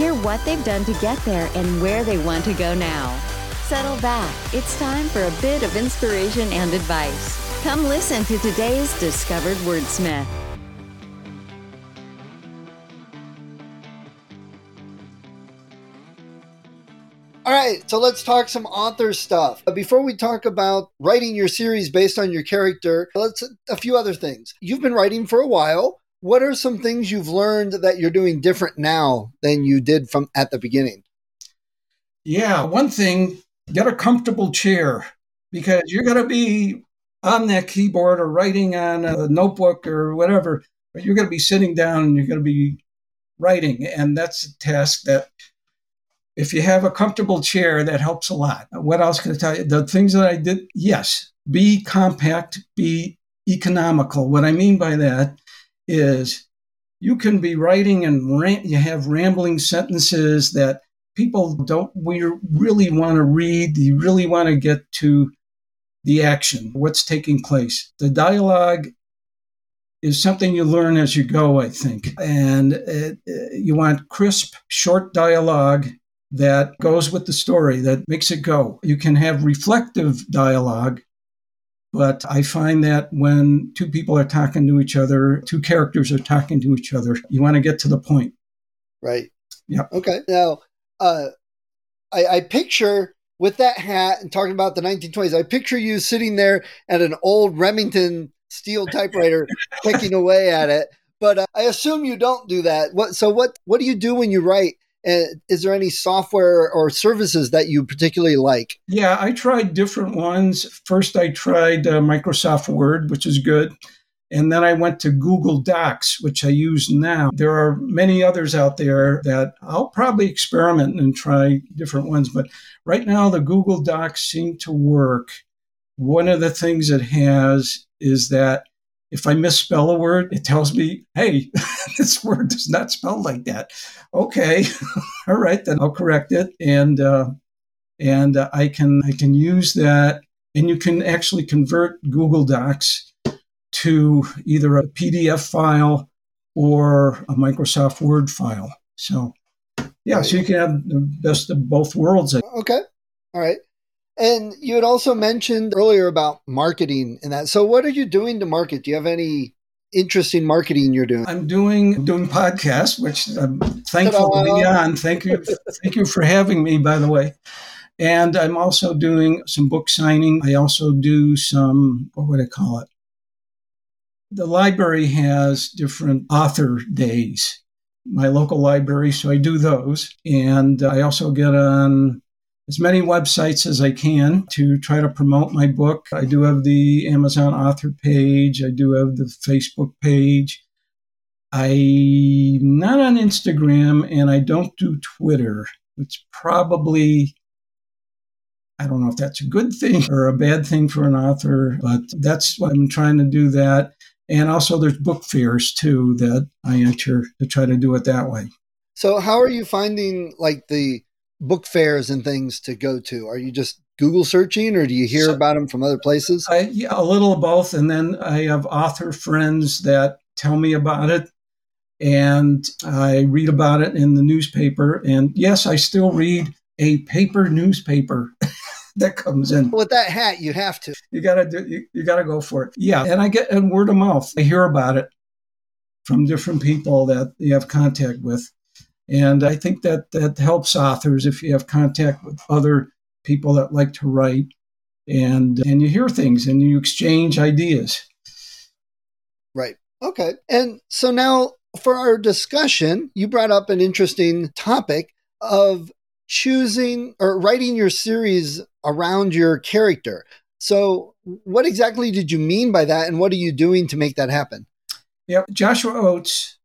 Hear what they've done to get there and where they want to go now. Settle back. It's time for a bit of inspiration and advice. Come listen to today's Discovered Wordsmith. All right, so let's talk some author stuff. But before we talk about writing your series based on your character, let's a few other things. You've been writing for a while. What are some things you've learned that you're doing different now than you did from at the beginning? Yeah, one thing, get a comfortable chair because you're going to be on that keyboard or writing on a notebook or whatever, but you're going to be sitting down and you're going to be writing. And that's a task that if you have a comfortable chair, that helps a lot. What else can I tell you? The things that I did, yes, be compact, be economical. What I mean by that is you can be writing and rant, you have rambling sentences that people don't we really want to read you really want to get to the action what's taking place. The dialogue is something you learn as you go i think. And it, you want crisp short dialogue that goes with the story that makes it go. You can have reflective dialogue but I find that when two people are talking to each other, two characters are talking to each other, you want to get to the point. Right. Yeah. Okay. Now, uh, I, I picture with that hat and talking about the 1920s, I picture you sitting there at an old Remington steel typewriter, picking away at it. But uh, I assume you don't do that. What? So what? What do you do when you write? Uh, is there any software or services that you particularly like? Yeah, I tried different ones. First, I tried uh, Microsoft Word, which is good. And then I went to Google Docs, which I use now. There are many others out there that I'll probably experiment and try different ones. But right now, the Google Docs seem to work. One of the things it has is that if I misspell a word, it tells me, hey, this word is not spelled like that. Okay, all right, then I'll correct it, and uh, and uh, I can I can use that, and you can actually convert Google Docs to either a PDF file or a Microsoft Word file. So, yeah, so you can have the best of both worlds. Okay, all right. And you had also mentioned earlier about marketing and that. So, what are you doing to market? Do you have any interesting marketing you're doing? I'm doing doing podcasts, which I'm thankful Ta-da. to be on. Thank you, thank you for having me. By the way, and I'm also doing some book signing. I also do some what would I call it? The library has different author days. My local library, so I do those, and I also get on as many websites as I can to try to promote my book. I do have the Amazon author page, I do have the Facebook page. I'm not on Instagram and I don't do Twitter, which probably I don't know if that's a good thing or a bad thing for an author, but that's what I'm trying to do that. And also there's book fairs too that I enter to try to do it that way. So how are you finding like the book fairs and things to go to? Are you just Google searching or do you hear so, about them from other places? I, yeah, a little of both. And then I have author friends that tell me about it and I read about it in the newspaper. And yes, I still read a paper newspaper. that comes in with that hat you have to you gotta do you, you gotta go for it yeah and i get and word of mouth i hear about it from different people that you have contact with and I think that that helps authors if you have contact with other people that like to write and and you hear things and you exchange ideas. Right. Okay. And so now for our discussion, you brought up an interesting topic of choosing or writing your series around your character. So, what exactly did you mean by that, and what are you doing to make that happen? Yeah, Joshua Oates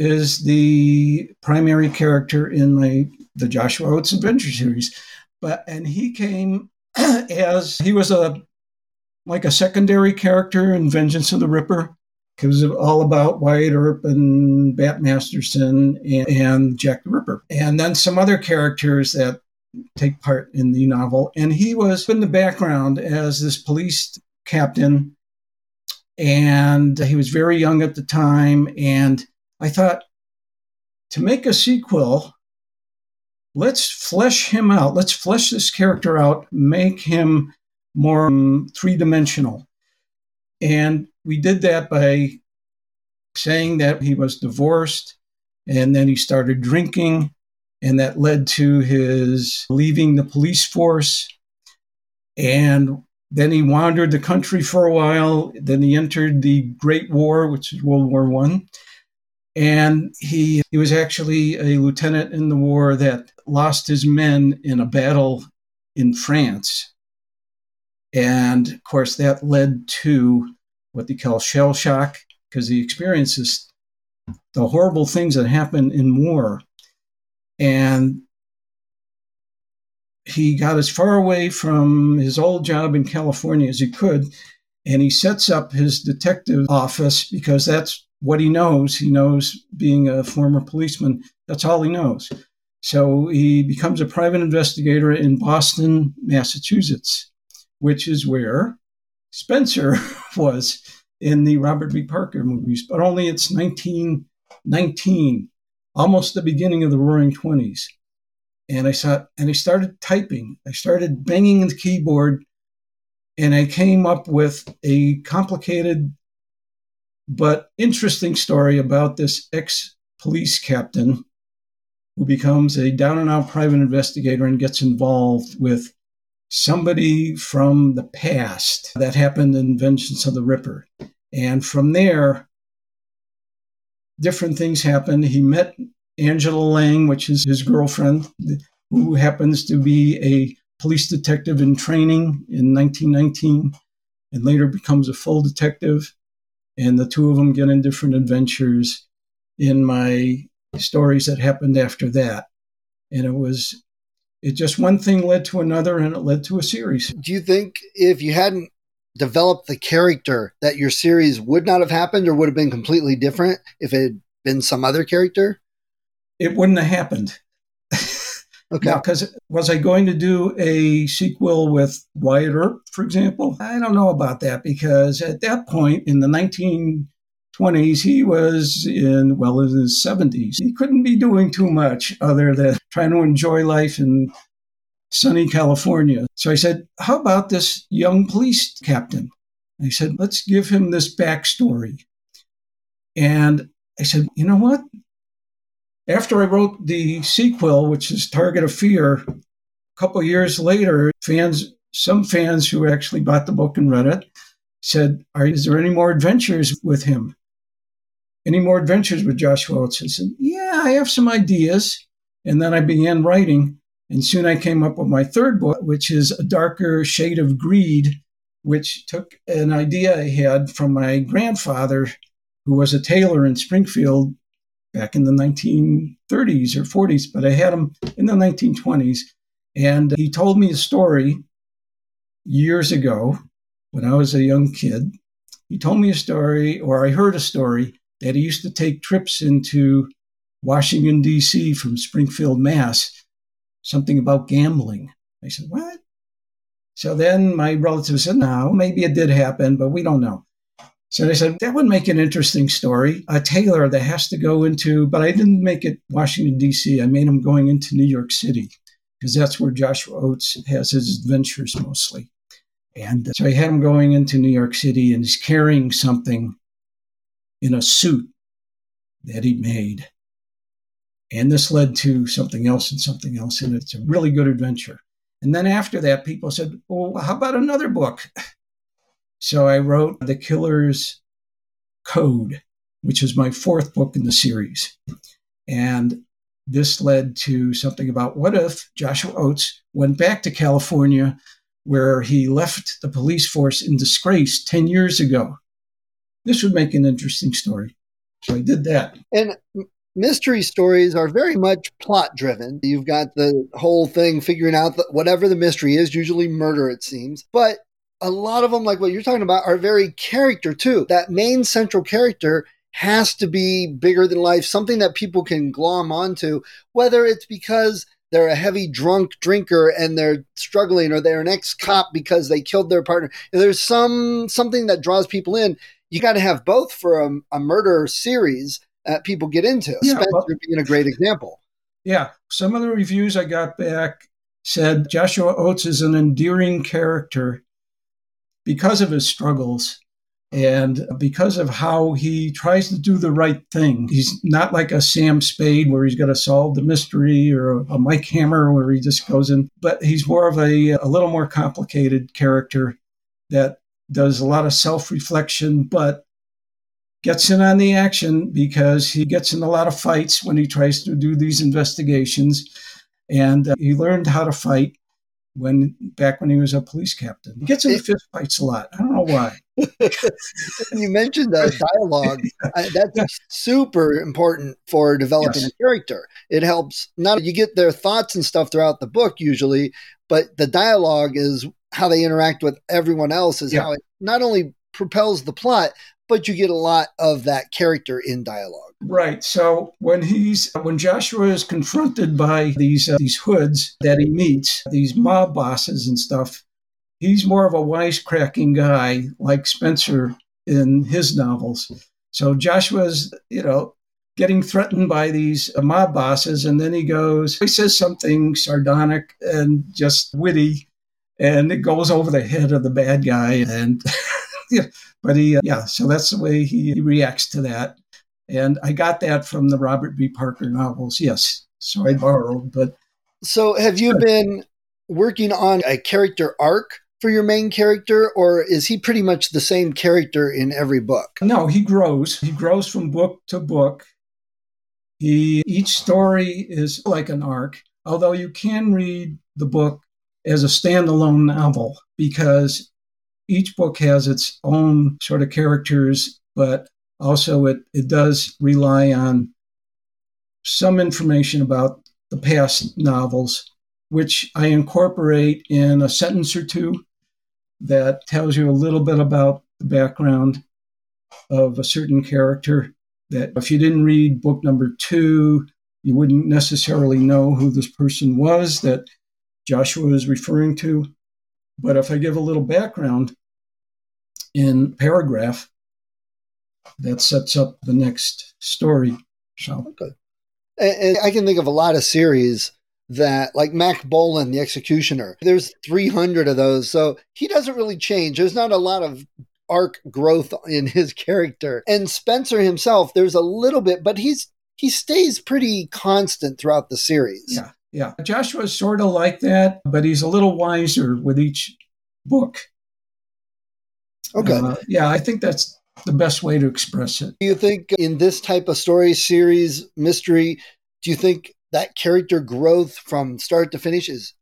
is the primary character in my the Joshua Oates Adventure series, but and he came as he was a like a secondary character in Vengeance of the Ripper. It was all about Wyatt Earp and Bat Masterson and, and Jack the Ripper, and then some other characters that take part in the novel. And he was in the background as this police captain, and he was very young at the time. And I thought to make a sequel, let's flesh him out. Let's flesh this character out, make him more um, three dimensional. And we did that by saying that he was divorced and then he started drinking, and that led to his leaving the police force. And then he wandered the country for a while. Then he entered the Great War, which is World War One. And he, he was actually a lieutenant in the war that lost his men in a battle in France. And of course, that led to what they call shell shock because he experiences the horrible things that happen in war. And he got as far away from his old job in California as he could. And he sets up his detective office because that's what he knows. He knows being a former policeman, that's all he knows. So he becomes a private investigator in Boston, Massachusetts, which is where Spenser was in the Robert B. Parker movies, but only it's 1919, almost the beginning of the Roaring Twenties. And I saw, and I started typing. I started banging the keyboard, and I came up with a complicated but interesting story about this ex police captain who becomes a down and out private investigator and gets involved with somebody from the past that happened in Vengeance of the Ripper. And from there, different things happened. He met Angela Lang, which is his girlfriend, who happens to be a police detective in training in 1919 and later becomes a full detective and the two of them get in different adventures in my stories that happened after that. And it was, it just one thing led to another and it led to a series. Do you think if you hadn't developed the character that your series would not have happened or would have been completely different if it had been some other character? It wouldn't have happened. Okay. Because was I going to do a sequel with Wyatt Earp, for example? I don't know about that because at that point in the 1920s, he was in, well, in his 70s. He couldn't be doing too much other than trying to enjoy life in sunny California. So I said, How about this young police captain? I said, Let's give him this backstory. And I said, You know what? After I wrote the sequel, which is Target of Fear, a couple years later, fans, some fans who actually bought the book and read it, said, "Is there any more adventures with him? Any more adventures with Joshua Oates?" I said, "Yeah, I have some ideas." And then I began writing, and soon I came up with my third book, which is a darker shade of greed, which took an idea I had from my grandfather, who was a tailor in Springfield back in the 1930s or 40s, but I had him in the 1920s. And he told me a story years ago when I was a young kid. He told me a story, or I heard a story, that he used to take trips into Washington, D.C. from Springfield, Mass., something about gambling. I said, What? So then my relative said, No, maybe it did happen, but we don't know. So they said, that would make an interesting story. A tailor that has to go into, but I didn't make it Washington, D.C. I made him going into New York City because that's where Joshua Oates has his adventures mostly. And so I had him going into New York City and he's carrying something in a suit that he made. And this led to something else and something else. And it's a really good adventure. And then after that, people said, well, how about another book? So I wrote The Killer's Code, which is my fourth book in the series. And this led to something about what if Joshua Oates went back to California, where he left the police force in disgrace 10 years ago. This would make an interesting story. So I did that. And mystery stories are very much plot driven. You've got the whole thing figuring out whatever the mystery is, usually murder, it seems. But a lot of them, like what you're talking about, are very character too. That main central character has to be bigger than life, something that people can glom onto, whether it's because they're a heavy drunk drinker and they're struggling or they're an ex-cop because they killed their partner. There's some something that draws people in. You got to have both for a, a murder series that people get into. Yeah, Spenser well, being a great example. Yeah, some of the reviews I got back said Joshua Oates is an endearing character because of his struggles and because of how he tries to do the right thing. He's not like a Sam Spade where he's going to solve the mystery or a Mike Hammer where he just goes in, but he's more of a, a little more complicated character that does a lot of self reflection, but gets in on the action because he gets in a lot of fights when he tries to do these investigations. And uh, he learned how to fight when back when he was a police captain. He gets into fist fights a lot. I don't know why. you mentioned the dialogue. that's super important for developing yes. a character. It helps not you get their thoughts and stuff throughout the book usually, but the dialogue is how they interact with everyone else is yeah. how it not only propels the plot, but you get a lot of that character in dialogue. Right. So when he's when Joshua is confronted by these uh, these hoods that he meets, these mob bosses and stuff, he's more of a wisecracking guy like Spenser in his novels. So Joshua's, you know, getting threatened by these uh, mob bosses and then he goes he says something sardonic and just witty and it goes over the head of the bad guy and yeah, but he, uh, yeah, so that's the way he, he reacts to that. And I got that from the Robert B. Parker novels. Yes. So I borrowed, but. So have you been working on a character arc for your main character, or is he pretty much the same character in every book? No, he grows. He grows from book to book. He each story is like an arc, although you can read the book as a standalone novel because each book has its own sort of characters, but also it, it does rely on some information about the past novels, which I incorporate in a sentence or two that tells you a little bit about the background of a certain character. That if you didn't read book number two, you wouldn't necessarily know who this person was that Joshua is referring to. But if I give a little background, in paragraph that sets up the next story. So, okay. and, I can think of a lot of series that, like Mack Bolan, the Executioner, there's 300 of those. So he doesn't really change. There's not a lot of arc growth in his character. And Spenser himself, there's a little bit, but he's he stays pretty constant throughout the series. Yeah. Yeah. Joshua's sort of like that, but he's a little wiser with each book. Okay. Uh, yeah, I think that's the best way to express it. Do you think in this type of story series mystery, do you think that character growth from start to finish is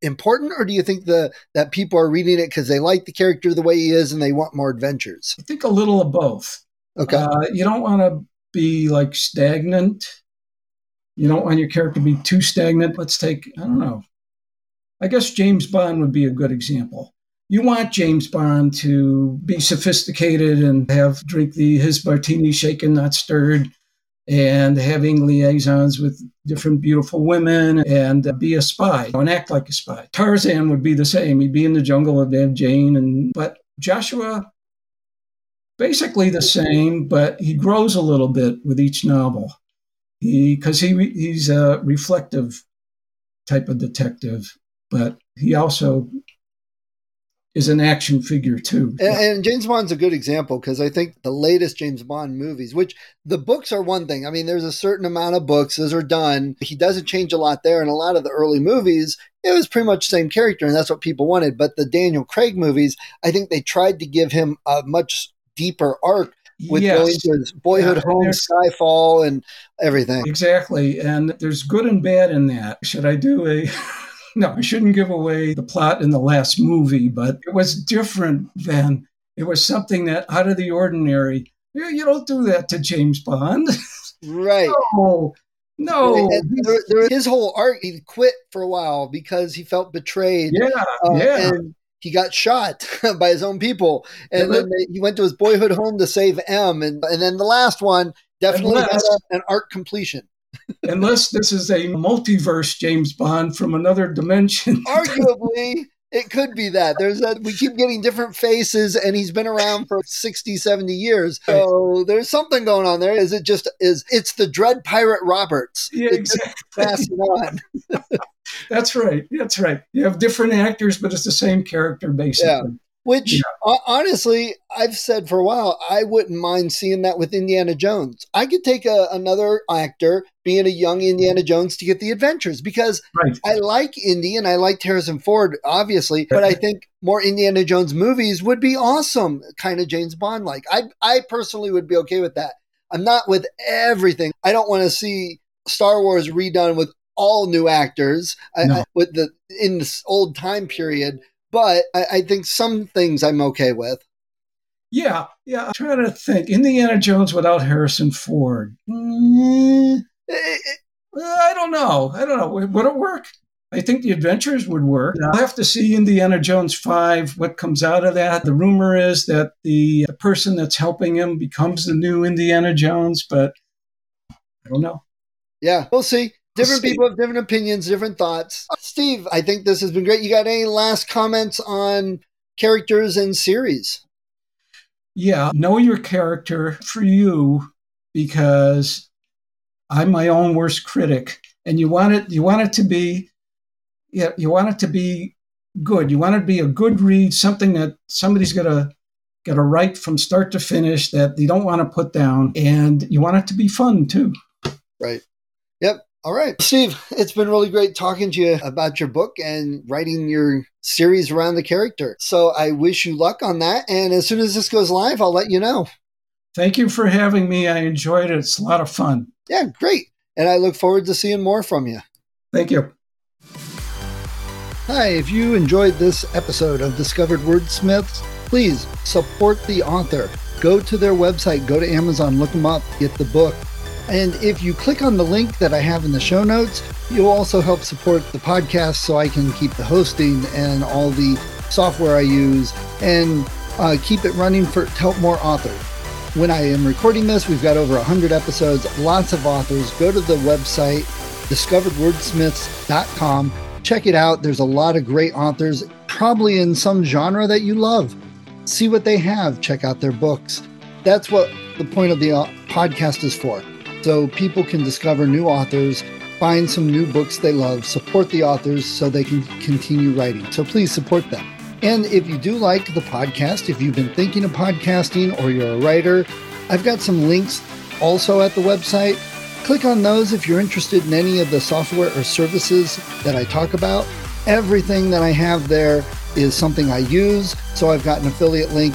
important or do you think the that people are reading it because they like the character the way he is and they want more adventures? I think a little of both. Okay. Uh, you don't want to be like stagnant. You don't want your character to be too stagnant. Let's take i don't know. I guess james bond would be a good example you want James Bond to be sophisticated and have drink the his martini shaken, not stirred, and having liaisons with different beautiful women and be a spy and act like a spy. Tarzan would be the same. He'd be in the jungle and have Jane and but Joshua basically the same, but he grows a little bit with each novel. He because he he's a reflective type of detective, but he also is an action figure too. And, and James Bond's a good example because I think the latest James Bond movies, which the books are one thing. I mean, there's a certain amount of books, those are done. He doesn't change a lot there. And a lot of the early movies, it was pretty much the same character, and that's what people wanted. But the Daniel Craig movies, I think they tried to give him a much deeper arc with yes. going to his boyhood yeah, home, Skyfall, and everything. Exactly. And there's good and bad in that. Should I do a no, I shouldn't give away the plot in the last movie, but it was different than it was something that out of the ordinary. You, you don't do that to James Bond. Right. No, no. There, there- his whole art. He quit for a while because he felt betrayed. yeah, uh, yeah. And he got shot by his own people. And Yeah, then they, he went to his boyhood home to save M. And, and then the last one definitely an arc completion. Unless this is a multiverse James Bond from another dimension. Arguably, it could be that. There's a, we keep getting different faces, and he's been around for 60, 70 years. So there's something going on there. Is it just, is it's the Dread Pirate Roberts? Yeah, exactly. passing on. That's right. That's right. You have different actors, but it's the same character basically. Which, Yeah. ho- honestly, I've said for a while, I wouldn't mind seeing that with Indiana Jones. I could take a, another actor being a young Indiana Jones to get the adventures because Right. I like Indy and I liked Harrison Ford, obviously, but I think more Indiana Jones movies would be awesome, kind of James Bond like. I, I personally would be okay with that. I'm not with everything. I don't want to see Star Wars redone with all new actors I, I, with the in this old time period. But I, I think some things I'm okay with. Yeah, yeah. I'm trying to think. Indiana Jones without Harrison Ford. Mm, Eh, I don't know. I don't know. Would would it work? I think the adventures would work. I'll have to see Indiana Jones 5, what comes out of that. The rumor is that the, the person that's helping him becomes the new Indiana Jones, but I don't know. Yeah, we'll see. Different see. people have different opinions, different thoughts. Steve, I think this has been great. You got any last comments on characters and series? Yeah, know your character for you because I'm my own worst critic, and you want it. You want it to be, yeah, you want it to be good. You want it to be a good read, something that somebody's gonna gonna write from start to finish that you don't want to put down, and you want it to be fun too. Right. All right. Steve, it's been really great talking to you about your book and writing your series around the character. So I wish you luck on that. And as soon as this goes live, I'll let you know. Thank you for having me. I enjoyed it. It's a lot of fun. Yeah, great. And I look forward to seeing more from you. Thank you. Hi, if you enjoyed this episode of Discovered Wordsmiths, please support the author. Go to their website, go to Amazon, look them up, get the book. And if you click on the link that I have in the show notes, you'll also help support the podcast so I can keep the hosting and all the software I use and uh, keep it running for to help more authors. When I am recording this, we've got over 100 episodes, lots of authors. Go to the website, discoveredwordsmiths.com. Check it out. There's a lot of great authors, probably in some genre that you love. See what they have, check out their books. That's what the point of the uh, podcast is for. So people can discover new authors, find some new books they love, support the authors so they can continue writing. So please support them. And if you do like the podcast, if you've been thinking of podcasting or you're a writer, I've got some links also at the website. Click on those if you're interested in any of the software or services that I talk about. Everything that I have there is something I use, so I've got an affiliate link.